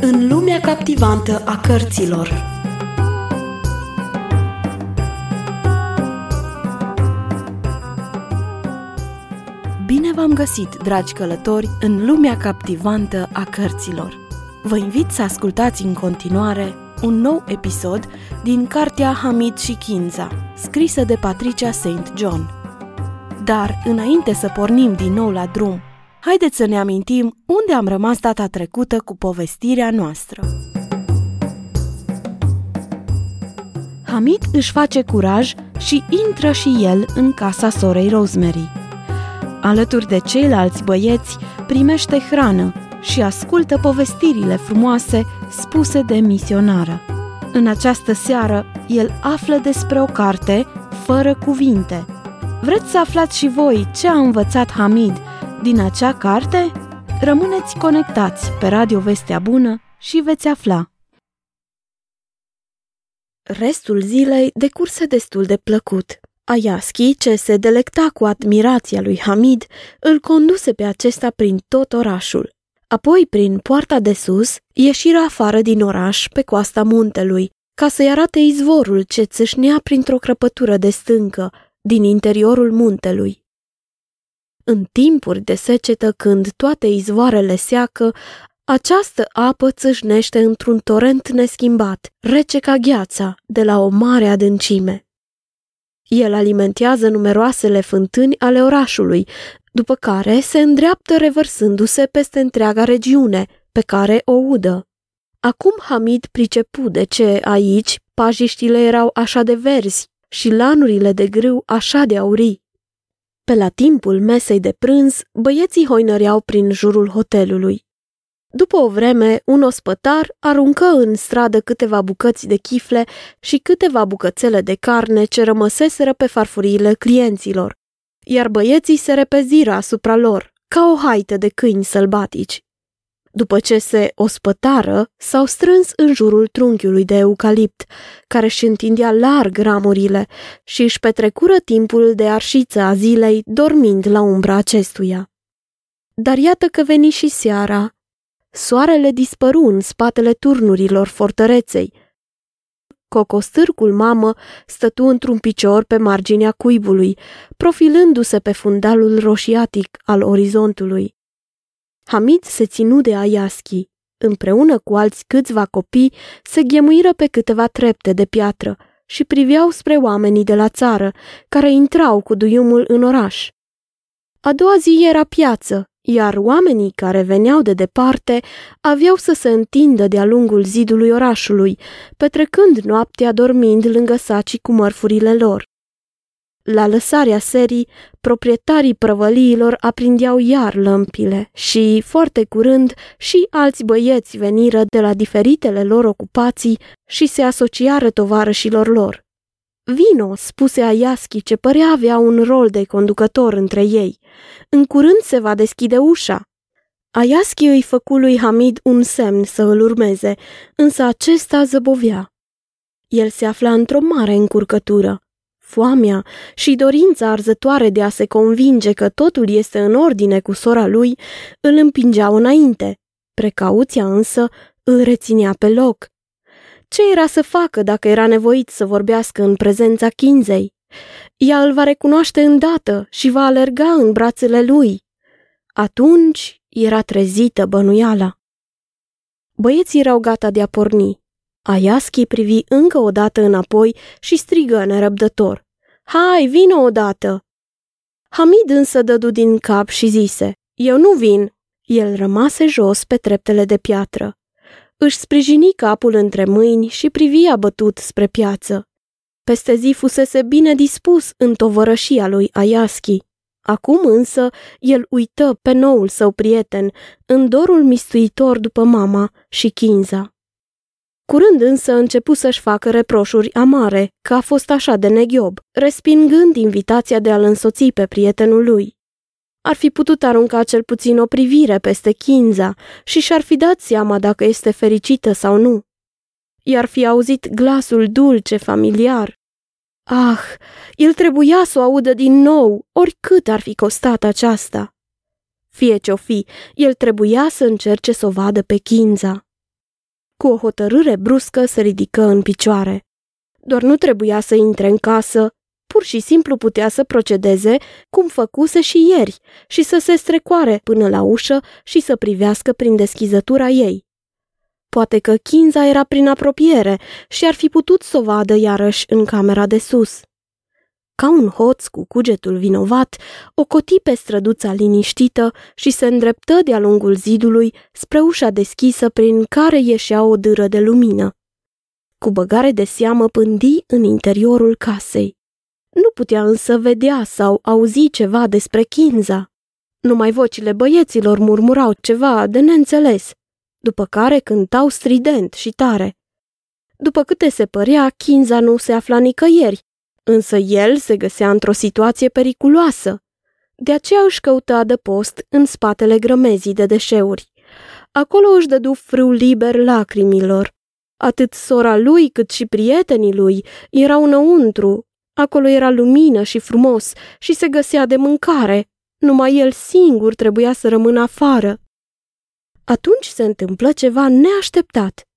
În lumea captivantă a cărților Bine v-am găsit, dragi călători, în lumea captivantă a cărților. Vă invit să ascultați în continuare un nou episod din cartea Hamid și Kinza, scrisă de Patricia St. John. Dar, înainte să pornim din nou la drum haideți să ne amintim unde am rămas data trecută cu povestirea noastră. Hamid își face curaj și intră și el în casa sorei Rosemary. Alături de ceilalți băieți, primește hrană și ascultă povestirile frumoase spuse de misionară. În această seară, el află despre o carte fără cuvinte. Vreți să aflați și voi ce a învățat Hamid din acea carte? Rămâneți conectați pe Radio Vestea Bună și veți afla. Restul zilei decurse destul de plăcut. Ayaschi, ce se delecta cu admirația lui Hamid, îl conduse pe acesta prin tot orașul. Apoi, prin poarta de sus, ieșiră afară din oraș pe coasta muntelui, ca să-i arate izvorul ce țâșnea printr-o crăpătură de stâncă din interiorul muntelui. În timpuri de secetă, când toate izvoarele seacă, această apă țâșnește într-un torent neschimbat, rece ca gheața, de la o mare adâncime. El alimentează numeroasele fântâni ale orașului, după care se îndreaptă revărsându-se peste întreaga regiune, pe care o udă. Acum Hamid pricepu de ce aici pajiștile erau așa de verzi și lanurile de grâu așa de aurii. Pe la timpul mesei de prânz, băieții hoinăreau prin jurul hotelului. După o vreme, un ospătar aruncă în stradă câteva bucăți de chifle și câteva bucățele de carne ce rămăseseră pe farfuriile clienților, iar băieții se repeziră asupra lor, ca o haită de câini sălbatici. După ce se ospătară, s-au strâns în jurul trunchiului de eucalipt, care își întindea larg ramurile și își petrecură timpul de arșiță a zilei, dormind la umbra acestuia. Dar iată că veni și seara. Soarele dispăru în spatele turnurilor fortăreței. Cocostârcul mamă stătu într-un picior pe marginea cuibului, profilându-se pe fundalul roșiatic al orizontului. Hamid se ținu de Ayaschi. Împreună cu alți câțiva copii, se ghemuiră pe câteva trepte de piatră și priveau spre oamenii de la țară, care intrau cu duiumul în oraș. A doua zi era piață, iar oamenii care veneau de departe aveau să se întindă de-a lungul zidului orașului, petrecând noaptea dormind lângă sacii cu mărfurile lor. La lăsarea serii, proprietarii prăvăliilor aprindeau iar lămpile și, foarte curând, și alți băieți veniră de la diferitele lor ocupații și se asociară tovarășilor lor. Vino, spuse Aiaschi, ce părea avea un rol de conducător între ei. În curând se va deschide ușa. Aiaschi îi făcu lui Hamid un semn să îl urmeze, însă acesta zăbovea. El se afla într-o mare încurcătură. Foamea și dorința arzătoare de a se convinge că totul este în ordine cu sora lui îl împingeau înainte. Precauția însă îl reținea pe loc. Ce era să facă dacă era nevoit să vorbească în prezența Chinzei? Ea îl va recunoaște îndată și va alerga în brațele lui. Atunci era trezită bănuiala. Băieții erau gata de a porni. Ayaschi privi încă o dată înapoi și strigă nerăbdător. Hai, vină odată! Hamid însă dădu din cap și zise, eu nu vin. El rămase jos pe treptele de piatră. Își sprijini capul între mâini și privi abătut spre piață. Peste zi fusese bine dispus în tovărășia lui Ayaschi. Acum însă el uită pe noul său prieten, în dorul mistuitor după mama și Kinza. Curând însă începu să-și facă reproșuri amare, că a fost așa de neghiob, respingând invitația de a-l însoți pe prietenul lui. Ar fi putut arunca cel puțin o privire peste Chinza și și-ar fi dat seama dacă este fericită sau nu. I-ar fi auzit glasul dulce, familiar. Ah, el trebuia să o audă din nou, oricât ar fi costat aceasta. Fie ce-o fi, el trebuia să încerce să o vadă pe Chinza. Cu o hotărâre bruscă se ridică în picioare. Doar nu trebuia să intre în casă, pur și simplu putea să procedeze cum făcuse și ieri și să se strecoare până la ușă și să privească prin deschizătura ei. Poate că Kinza era prin apropiere și ar fi putut să o vadă iarăși în camera de sus. Ca un hoț cu cugetul vinovat, o coti pe străduța liniștită și se îndreptă de-a lungul zidului spre ușa deschisă prin care ieșea o dâră de lumină. Cu băgare de seamă pândi în interiorul casei. Nu putea însă vedea sau auzi ceva despre Kinza. Numai vocile băieților murmurau ceva de neînțeles, după care cântau strident și tare. După câte se părea, Kinza nu se afla nicăieri, însă el se găsea într-o situație periculoasă. De aceea își căuta de post în spatele grămezii de deșeuri. Acolo își dădu frâu liber lacrimilor. Atât sora lui cât și prietenii lui erau înăuntru. Acolo era lumină și frumos și se găsea de mâncare. Numai el singur trebuia să rămână afară. Atunci se întâmplă ceva neașteptat.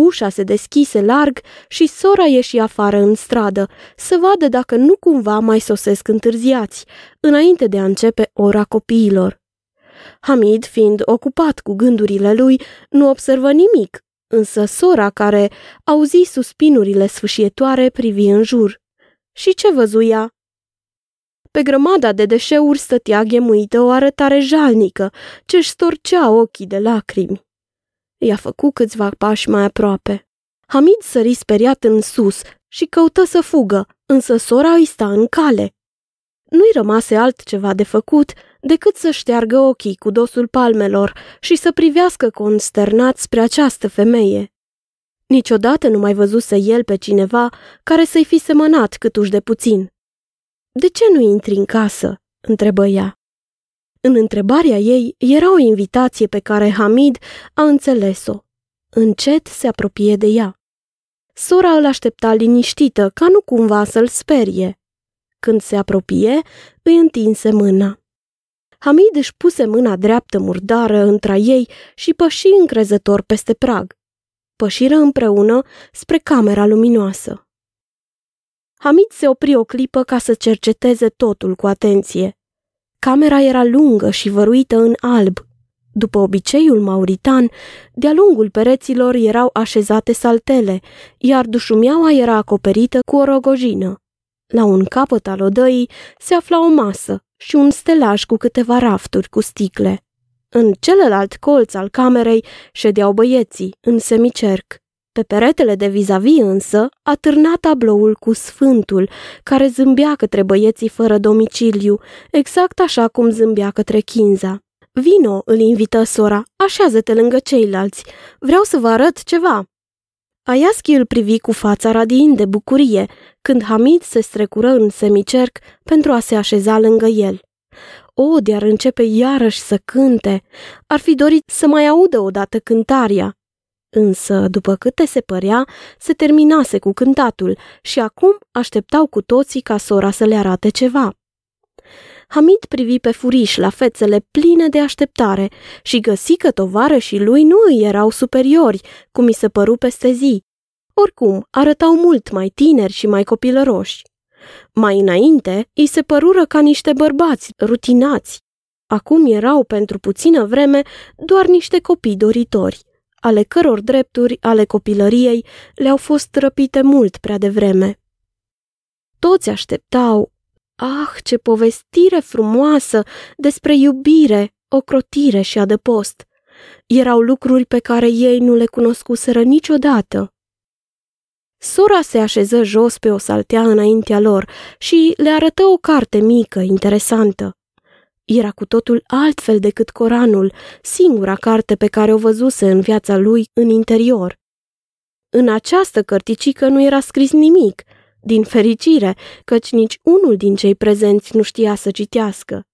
Ușa se deschise larg și sora ieși afară în stradă să vadă dacă nu cumva mai sosesc întârziați, înainte de a începe ora copiilor. Hamid, fiind ocupat cu gândurile lui, nu observă nimic, însă sora care auzi suspinurile sfâșietoare privi în jur. Și ce văzuia? Pe grămada de deșeuri stătea ghemuită o arătare jalnică, ce-și storcea ochii de lacrimi. I-a făcut câțiva pași mai aproape. Hamid sări speriat în sus și căută să fugă, însă sora îi sta în cale. Nu-i rămase altceva de făcut decât să șteargă ochii cu dosul palmelor și să privească consternat spre această femeie. Niciodată nu mai văzuse el pe cineva care să-i fi semănat câtuși de puțin. De ce nu intri în casă?" întrebă ea. În întrebarea ei era o invitație pe care Hamid a înțeles-o. Încet se apropie de ea. Sora îl aștepta liniștită, ca nu cumva să-l sperie. Când se apropie, îi întinse mâna. Hamid își puse mâna dreaptă murdară între ei și păși încrezător peste prag. Pășiră împreună spre camera luminoasă. Hamid se opri o clipă ca să cerceteze totul cu atenție. Camera era lungă și văruită în alb. După obiceiul mauritan, de-a lungul pereților erau așezate saltele, iar dușumeaua era acoperită cu o rogojină. La un capăt al odăii se afla o masă și un stelaj cu câteva rafturi cu sticle. În celălalt colț al camerei ședeau băieții, în semicerc. Pe peretele de vis-a-vis însă a târnat tabloul cu Sfântul, care zâmbea către băieții fără domiciliu, exact așa cum zâmbea către Chinza. Vino, îl invită sora, așează-te lângă ceilalți. Vreau să vă arăt ceva. Aiaschi îl privi cu fața radiind de bucurie, când Hamid se strecură în semicerc pentru a se așeza lângă el. O, de-ar începe iarăși să cânte. Ar fi dorit să mai audă odată cântarea. Însă, după câte se părea, se terminase cu cântatul și acum așteptau cu toții ca sora să le arate ceva. Hamid privi pe furiș la fețele pline de așteptare și găsi că tovarășii lui nu îi erau superiori, cum i se păru peste zi. Oricum, arătau mult mai tineri și mai copilăroși. Mai înainte, îi se părură ca niște bărbați rutinați. Acum erau, pentru puțină vreme, doar niște copii doritori ale căror drepturi ale copilăriei le-au fost răpite mult prea devreme. Toți așteptau, ah, ce povestire frumoasă despre iubire, ocrotire și adăpost. Erau lucruri pe care ei nu le cunoscuseră niciodată. Sora se așeză jos pe o saltea înaintea lor și le arătă o carte mică, interesantă. Era cu totul altfel decât Coranul, singura carte pe care o văzuse în viața lui în interior. În această cărticică nu era scris nimic, din fericire, căci nici unul din cei prezenți nu știa să citească.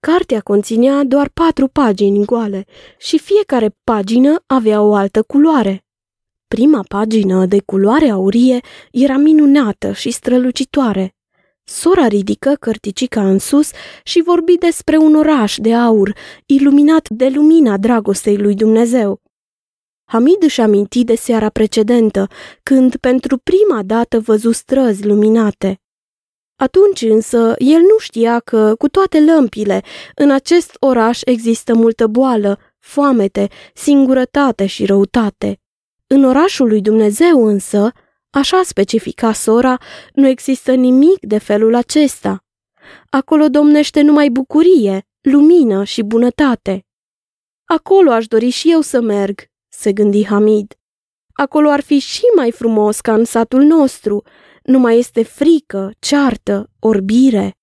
Cartea conținea doar patru pagini goale și fiecare pagină avea o altă culoare. Prima pagină de culoare aurie era minunată și strălucitoare. Sora ridică cărticica în sus și vorbi despre un oraș de aur, iluminat de lumina dragostei lui Dumnezeu. Hamid își aminti de seara precedentă, când pentru prima dată văzu străzi luminate. Atunci însă el nu știa că, cu toate lămpile, în acest oraș există multă boală, foamete, singurătate și răutate. În orașul lui Dumnezeu însă, așa specifica sora, nu există nimic de felul acesta. Acolo domnește numai bucurie, lumină și bunătate. Acolo aș dori și eu să merg, se gândi Hamid. Acolo ar fi și mai frumos ca în satul nostru, nu mai este frică, ceartă, orbire.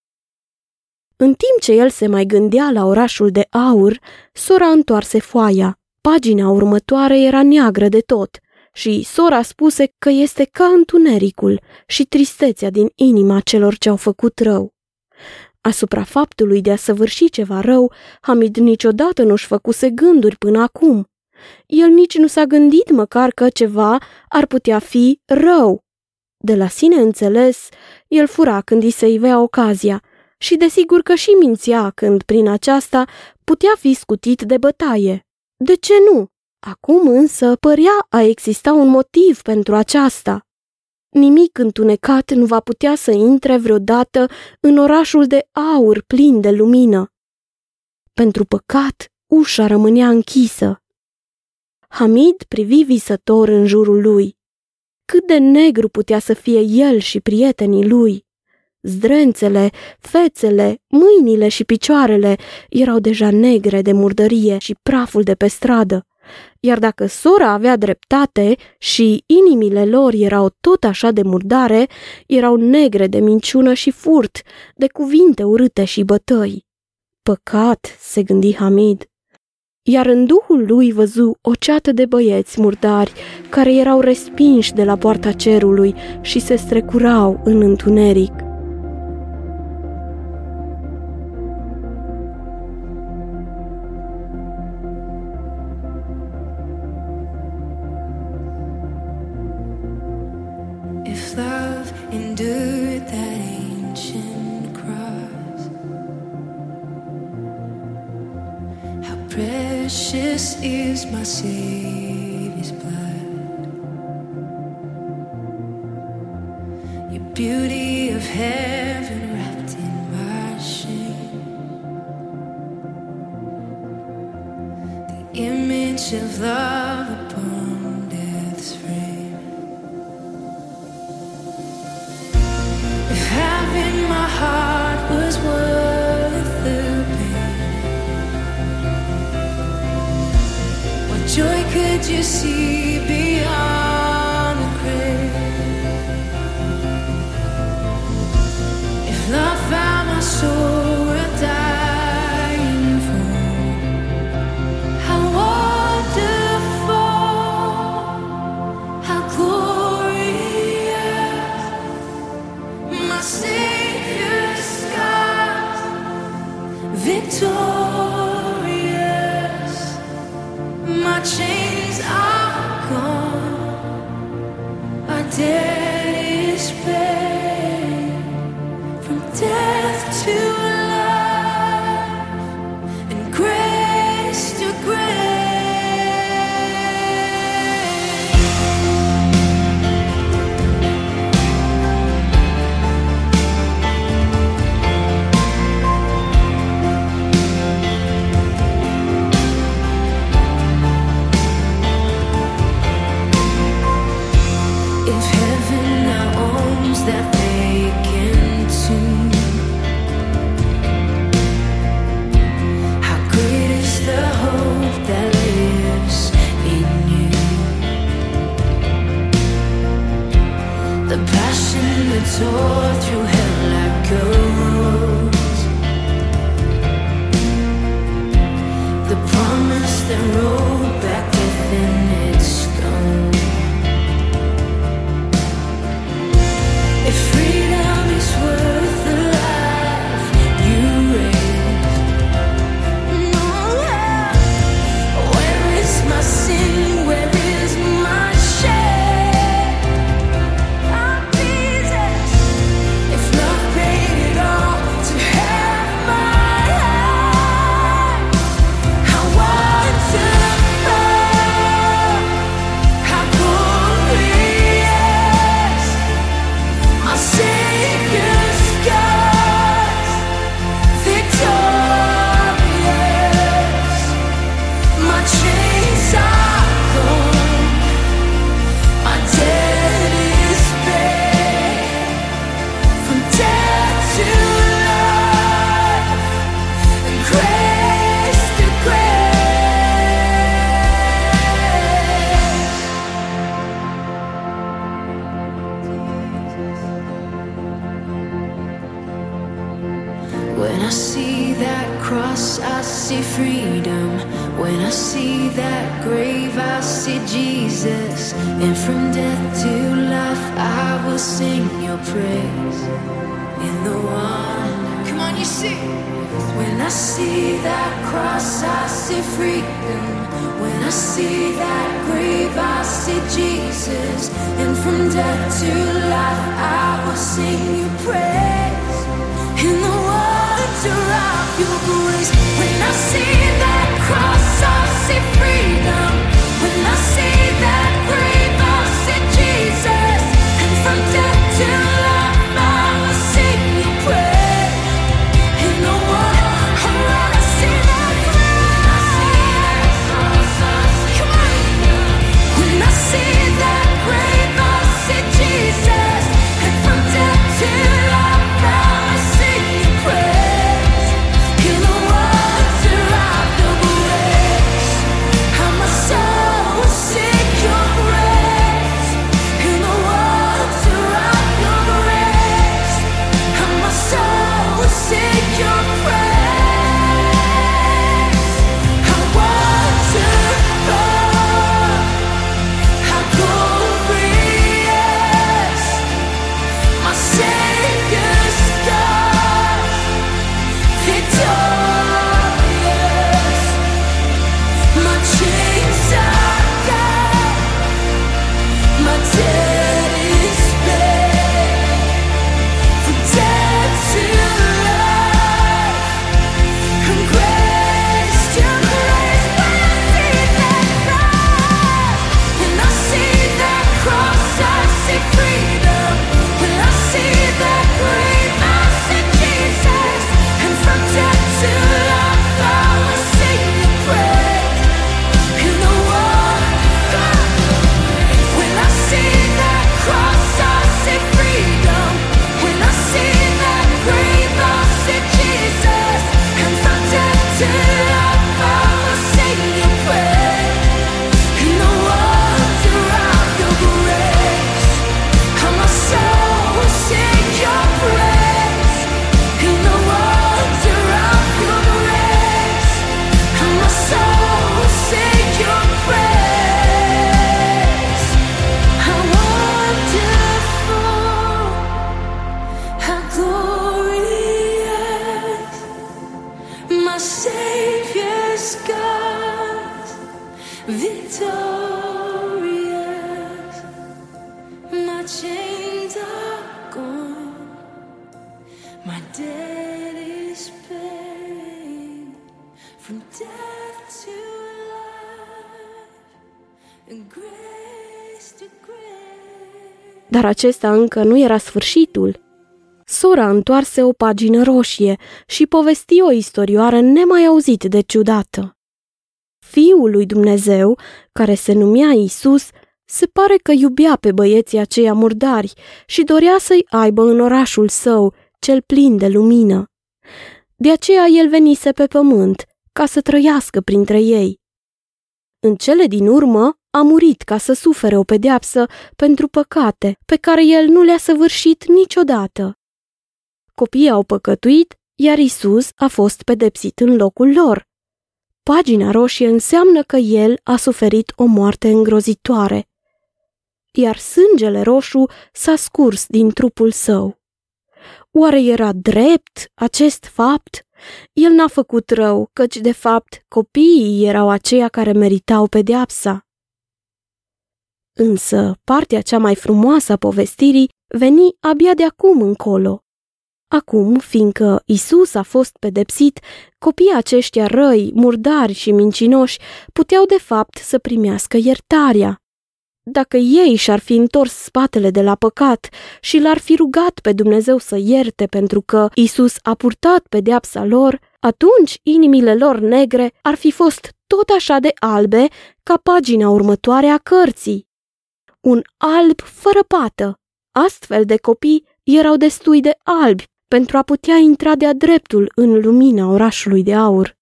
În timp ce el se mai gândea la orașul de aur, sora întoarse foaia. Pagina următoare era neagră de tot și sora spuse că este ca întunericul și tristețea din inima celor ce au făcut rău. Asupra faptului de a săvârși ceva rău, Hamid niciodată nu-și făcuse gânduri până acum. El nici nu s-a gândit măcar că ceva ar putea fi rău. De la sine înțeles, el fura când îi se ivea ocazia și desigur că și mințea când prin aceasta putea fi scutit de bătaie. De ce nu? Acum însă părea a exista un motiv pentru aceasta. Nimic întunecat nu va putea să intre vreodată în orașul de aur plin de lumină. Pentru păcat, ușa rămânea închisă. Hamid privi visător în jurul lui. Cât de negru putea să fie el și prietenii lui. Zdrențele, fețele, mâinile și picioarele erau deja negre de murdărie și praful de pe stradă. Iar dacă sora avea dreptate și inimile lor erau tot așa de murdare, erau negre de minciună și furt, de cuvinte urâte și bătăi. Păcat, se gândi Hamid. Iar în duhul lui văzu o ceată de băieți murdari care erau respinși de la poarta cerului și se strecurau în întuneric. Savior's blood. Your beauty of heaven wrapped in my shame. The image of love chains are gone, through hell like the promise that rolled see Jesus. And from death to life, I will sing your praise. In the wonder of your grace. When I see that cross, I see freedom. Chains are gone, my debt is paid. From death to life, and grace to grace. Dar acesta încă nu era sfârșitul. Sora întoarse o pagină roșie și povesti o istorioară nemai auzit de ciudată. Fiul lui Dumnezeu, care se numea Isus, se pare că iubea pe băieții aceia murdari și dorea să-i aibă în orașul său, cel plin de lumină. De aceea el venise pe pământ, ca să trăiască printre ei. În cele din urmă a murit ca să sufere o pedeapsă pentru păcate pe care el nu le-a săvârșit niciodată. Copiii au păcătuit, iar Isus a fost pedepsit în locul lor. Pagina roșie înseamnă că el a suferit o moarte îngrozitoare, iar sângele roșu s-a scurs din trupul său. Oare era drept acest fapt? El n-a făcut rău, căci de fapt copiii erau aceia care meritau pedeapsa. Însă partea cea mai frumoasă a povestirii veni abia de acum încolo. Acum, fiindcă Isus a fost pedepsit, copiii aceștia răi, murdari și mincinoși puteau de fapt să primească iertarea. Dacă ei și-ar fi întors spatele de la păcat și l-ar fi rugat pe Dumnezeu să ierte pentru că Isus a purtat pedeapsa lor, atunci inimile lor negre ar fi fost tot așa de albe ca pagina următoare a cărții. Un alb fără pată. Astfel de copii erau destui de albi pentru a putea intra de-a dreptul în lumina orașului de aur.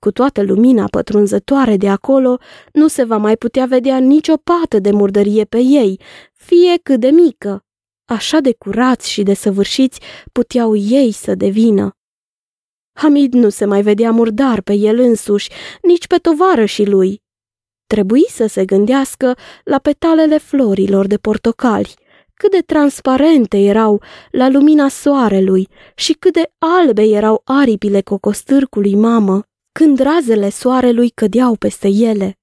Cu toată lumina pătrunzătoare de acolo, nu se va mai putea vedea nicio pată de murdărie pe ei, fie cât de mică. Așa de curați și de săvârșiți puteau ei să devină. Hamid nu se mai vedea murdar pe el însuși, nici pe tovarășii lui. Trebuie să se gândească la petalele florilor de portocali, cât de transparente erau la lumina soarelui și cât de albe erau aripile cocostârcului mamă, când razele soarelui cădeau peste ele.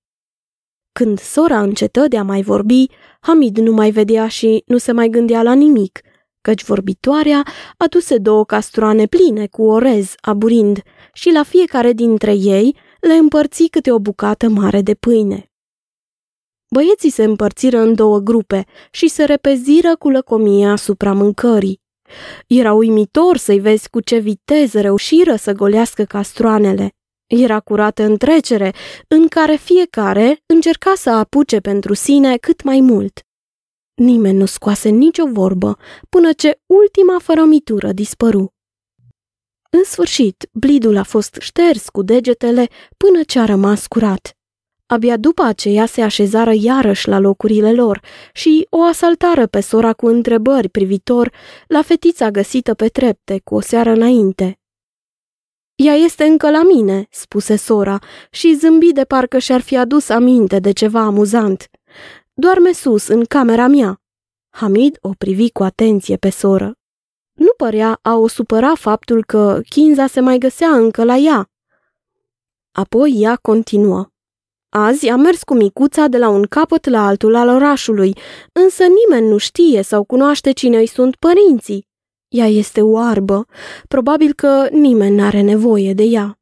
Când sora încetă de a mai vorbi, Hamid nu mai vedea și nu se mai gândea la nimic, căci vorbitoarea aduse două castroane pline cu orez aburind și la fiecare dintre ei le împărți câte o bucată mare de pâine. Băieții se împărțiră în două grupe și se repeziră cu lăcomie asupra mâncării. Era uimitor să-i vezi cu ce viteză reușiră să golească castroanele. Era curată întrecere, în care fiecare încerca să apuce pentru sine cât mai mult. Nimeni nu scoase nicio vorbă până ce ultima fărămitură dispăru. În sfârșit, blidul a fost șters cu degetele până ce a rămas curat. Abia după aceea se așezară iarăși la locurile lor și o asaltară pe sora cu întrebări privitor la fetița găsită pe trepte cu o seară înainte. Ea este încă la mine, spuse sora și zâmbi de parcă și-ar fi adus aminte de ceva amuzant. Doarme sus, în camera mea. Hamid o privi cu atenție pe soră. Nu părea a o supăra faptul că Kinza se mai găsea încă la ea. Apoi ea continuă. Azi am mers cu micuța de la un capăt la altul al orașului, însă nimeni nu știe sau cunoaște cine îi sunt părinții. Ea este oarbă, probabil că nimeni n-are nevoie de ea.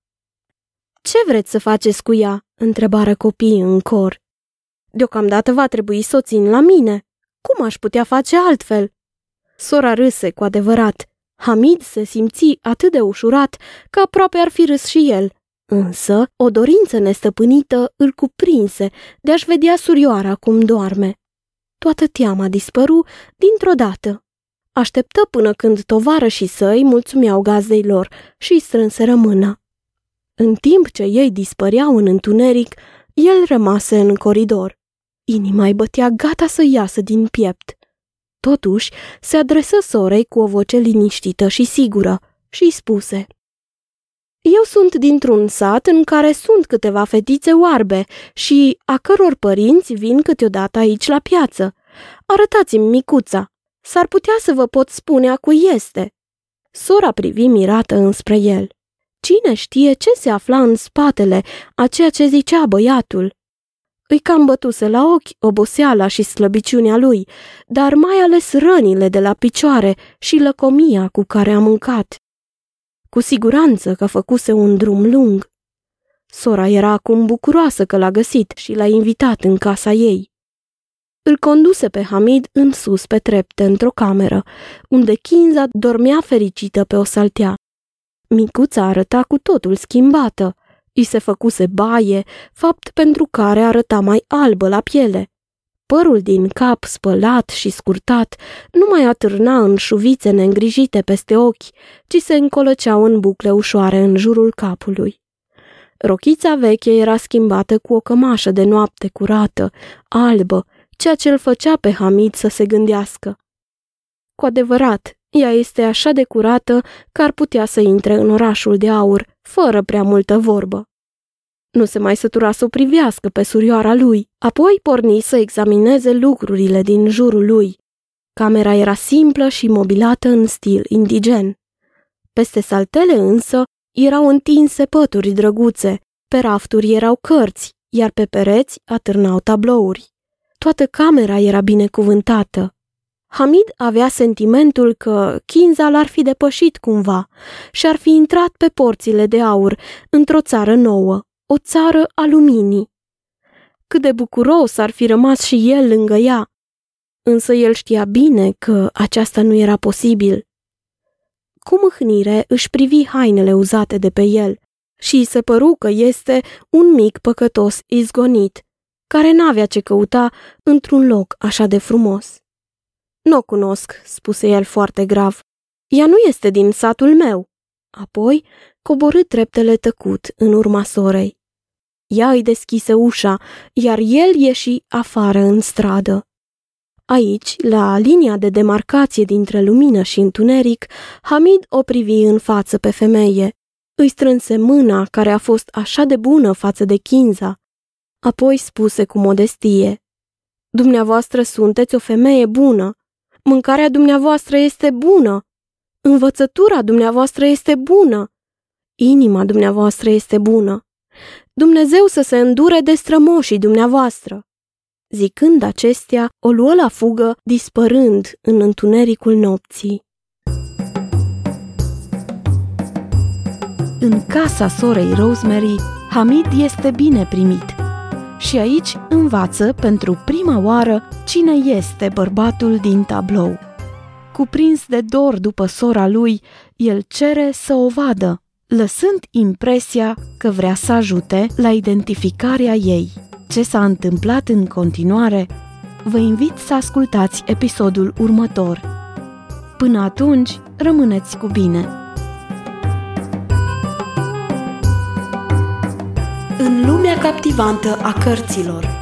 Ce vreți să faceți cu ea?" întrebară copiii în cor. Deocamdată va trebui să o țin la mine. Cum aș putea face altfel?" Sora râse cu adevărat. Hamid se simți atât de ușurat că aproape ar fi râs și el, Însă, o dorință nestăpânită îl cuprinse de a-și vedea surioara cum doarme. Toată teama dispăru dintr-o dată. Așteptă până când tovară și săi mulțumeau gazdei lor și îi strânseră mâna. În timp ce ei dispăreau în întuneric, el rămase în coridor. Inima îi bătea gata să iasă din piept. Totuși, se adresă sorei cu o voce liniștită și sigură și îi spuse eu sunt dintr-un sat în care sunt câteva fetițe oarbe și a căror părinți vin câteodată aici la piață. Arătați-mi micuța. S-ar putea să vă pot spune a cui este. Sora privi mirată înspre el. Cine știe ce se afla în spatele a ceea ce zicea băiatul? Îi cam bătuse la ochi oboseala și slăbiciunea lui, dar mai ales rănile de la picioare și lăcomia cu care a mâncat. Cu siguranță că făcuse un drum lung. Sora era acum bucuroasă că l-a găsit și l-a invitat în casa ei. Îl conduse pe Hamid în sus pe trepte într-o cameră, unde Kinza dormea fericită pe o saltea. Micuța arăta cu totul schimbată. I se făcuse baie, fapt pentru care arăta mai albă la piele. Părul din cap, spălat și scurtat, nu mai atârna în șuvițe neîngrijite peste ochi, ci se încolăceau în bucle ușoare în jurul capului. Rochița veche era schimbată cu o cămașă de noapte curată, albă, ceea ce îl făcea pe Hamid să se gândească. Cu adevărat, ea este așa de curată că ar putea să intre în orașul de aur, fără prea multă vorbă. Nu se mai sătura să o privească pe surioara lui, apoi porni să examineze lucrurile din jurul lui. Camera era simplă și mobilată în stil indigen. Peste saltele însă erau întinse pături drăguțe, pe rafturi erau cărți, iar pe pereți atârnau tablouri. Toată camera era binecuvântată. Hamid avea sentimentul că Kinza l-ar fi depășit cumva și ar fi intrat pe porțile de aur într-o țară nouă, o țară a luminii. Cât de bucuros ar fi rămas și el lângă ea, însă el știa bine că aceasta nu era posibil. Cu mâhnire își privi hainele uzate de pe el și se păru că este un mic păcătos izgonit, care n-avea ce căuta într-un loc așa de frumos. Nu o cunosc, spuse el foarte grav. Ea nu este din satul meu. Apoi coborâ treptele tăcut în urma sorei. Ea îi deschise ușa, iar el ieși afară în stradă. Aici, la linia de demarcație dintre lumină și întuneric, Hamid o privi în față pe femeie. Îi strânse mâna care a fost așa de bună față de Kinza. Apoi spuse cu modestie, Dumneavoastră sunteți o femeie bună. Mâncarea dumneavoastră este bună. Învățătura dumneavoastră este bună. Inima dumneavoastră este bună. Dumnezeu să se îndure de strămoșii dumneavoastră. Zicând acestea, o luă la fugă, dispărând în întunericul nopții. În casa sorei Rosemary, Hamid este bine primit. Și aici învață pentru prima oară cine este bărbatul din tablou. Cuprins de dor după sora lui, el cere să o vadă, lăsând impresia că vrea să ajute la identificarea ei. Ce s-a întâmplat în continuare? Vă invit să ascultați episodul următor. Până atunci, rămâneți cu bine! În lumea captivantă a cărților